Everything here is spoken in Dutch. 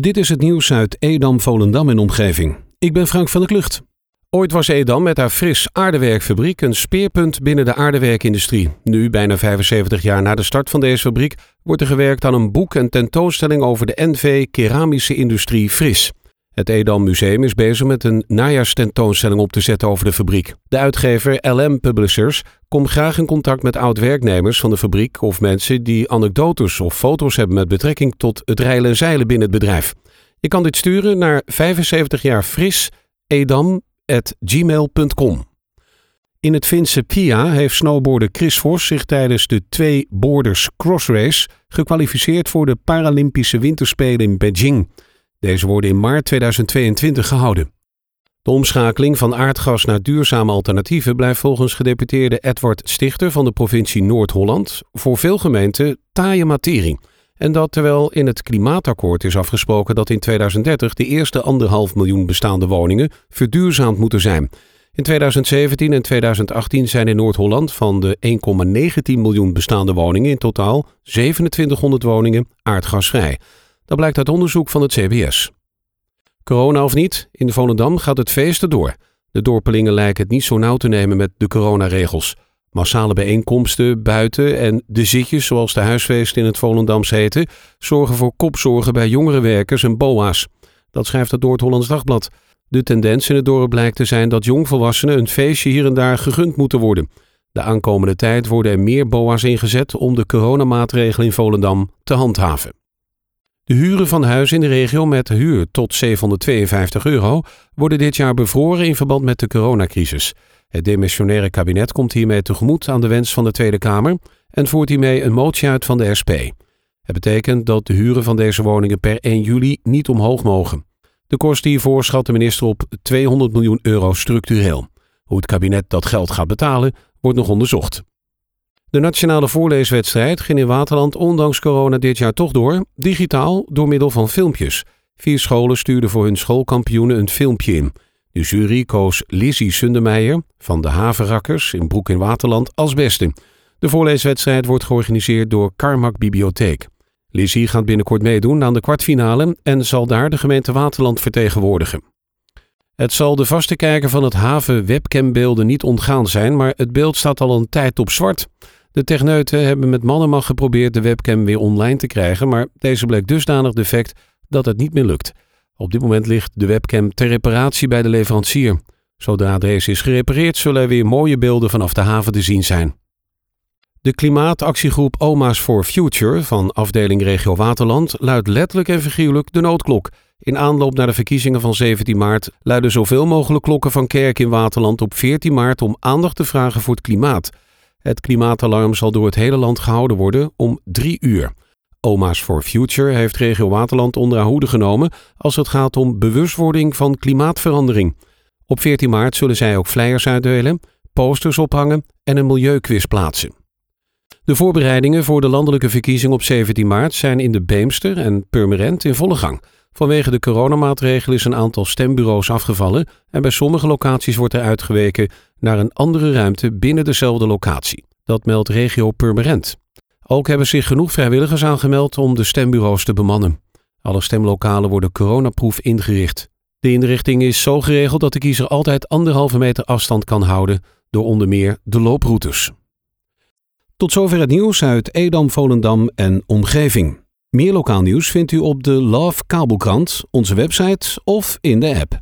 Dit is het nieuws uit Edam, Volendam en omgeving. Ik ben Frank van der Klucht. Ooit was Edam met haar fris aardewerkfabriek een speerpunt binnen de aardewerkindustrie. Nu, bijna 75 jaar na de start van deze fabriek, wordt er gewerkt aan een boek en tentoonstelling over de NV Keramische Industrie Fris. Het Edam Museum is bezig met een najaarstentoonstelling op te zetten over de fabriek. De uitgever LM Publishers komt graag in contact met oud-werknemers van de fabriek of mensen die anekdotes of foto's hebben met betrekking tot het reilen en zeilen binnen het bedrijf. Je kan dit sturen naar 75 jaar fris edam.gmail.com. In het Finse Pia heeft snowboarder Chris Vos zich tijdens de twee Borders Cross Race gekwalificeerd voor de Paralympische Winterspelen in Beijing. Deze worden in maart 2022 gehouden. De omschakeling van aardgas naar duurzame alternatieven blijft volgens gedeputeerde Edward Stichter van de provincie Noord-Holland voor veel gemeenten taaie materie. En dat terwijl in het klimaatakkoord is afgesproken dat in 2030 de eerste anderhalf miljoen bestaande woningen verduurzaamd moeten zijn. In 2017 en 2018 zijn in Noord-Holland van de 1,19 miljoen bestaande woningen in totaal 2700 woningen aardgasvrij. Dat blijkt uit onderzoek van het CBS. Corona of niet, in Volendam gaat het feest door. De dorpelingen lijken het niet zo nauw te nemen met de coronaregels. Massale bijeenkomsten buiten en de zitjes, zoals de huisfeesten in het Volendams heten, zorgen voor kopzorgen bij jongere werkers en BOA's. Dat schrijft het Noord-Hollands Dagblad. De tendens in het dorp blijkt te zijn dat jongvolwassenen een feestje hier en daar gegund moeten worden. De aankomende tijd worden er meer BOA's ingezet om de coronamaatregelen in Volendam te handhaven. De huren van huizen in de regio met huur tot 752 euro worden dit jaar bevroren in verband met de coronacrisis. Het demissionaire kabinet komt hiermee tegemoet aan de wens van de Tweede Kamer en voert hiermee een motie uit van de SP. Het betekent dat de huren van deze woningen per 1 juli niet omhoog mogen. De kosten hiervoor schat de minister op 200 miljoen euro structureel. Hoe het kabinet dat geld gaat betalen, wordt nog onderzocht. De nationale voorleeswedstrijd ging in Waterland ondanks corona dit jaar toch door, digitaal door middel van filmpjes. Vier scholen stuurden voor hun schoolkampioenen een filmpje in. De jury koos Lizzie Sundermeijer van de Havenrakkers in Broek in Waterland als beste. De voorleeswedstrijd wordt georganiseerd door Carmack Bibliotheek. Lizzie gaat binnenkort meedoen aan de kwartfinale en zal daar de gemeente Waterland vertegenwoordigen. Het zal de vaste kijker van het haven webcambeelden niet ontgaan zijn, maar het beeld staat al een tijd op zwart. De techneuten hebben met mannenmacht geprobeerd de webcam weer online te krijgen, maar deze bleek dusdanig defect dat het niet meer lukt. Op dit moment ligt de webcam ter reparatie bij de leverancier. Zodra deze is gerepareerd, zullen er weer mooie beelden vanaf de haven te zien zijn. De klimaatactiegroep Oma's for Future van afdeling Regio Waterland luidt letterlijk en figuurlijk de noodklok. In aanloop naar de verkiezingen van 17 maart luiden zoveel mogelijk klokken van Kerk in Waterland op 14 maart om aandacht te vragen voor het klimaat. Het klimaatalarm zal door het hele land gehouden worden om drie uur. Oma's for Future heeft regio Waterland onder haar hoede genomen als het gaat om bewustwording van klimaatverandering. Op 14 maart zullen zij ook flyers uitdelen, posters ophangen en een milieuquiz plaatsen. De voorbereidingen voor de landelijke verkiezing op 17 maart zijn in de Beemster en Purmerend in volle gang. Vanwege de coronamaatregelen is een aantal stembureaus afgevallen en bij sommige locaties wordt er uitgeweken naar een andere ruimte binnen dezelfde locatie. Dat meldt regio Purmerend. Ook hebben zich genoeg vrijwilligers aangemeld om de stembureaus te bemannen. Alle stemlokalen worden coronaproef ingericht. De inrichting is zo geregeld dat de kiezer altijd anderhalve meter afstand kan houden door onder meer de looproutes. Tot zover het nieuws uit Edam, Volendam en omgeving. Meer lokaal nieuws vindt u op de Love Kabelkrant, onze website of in de app.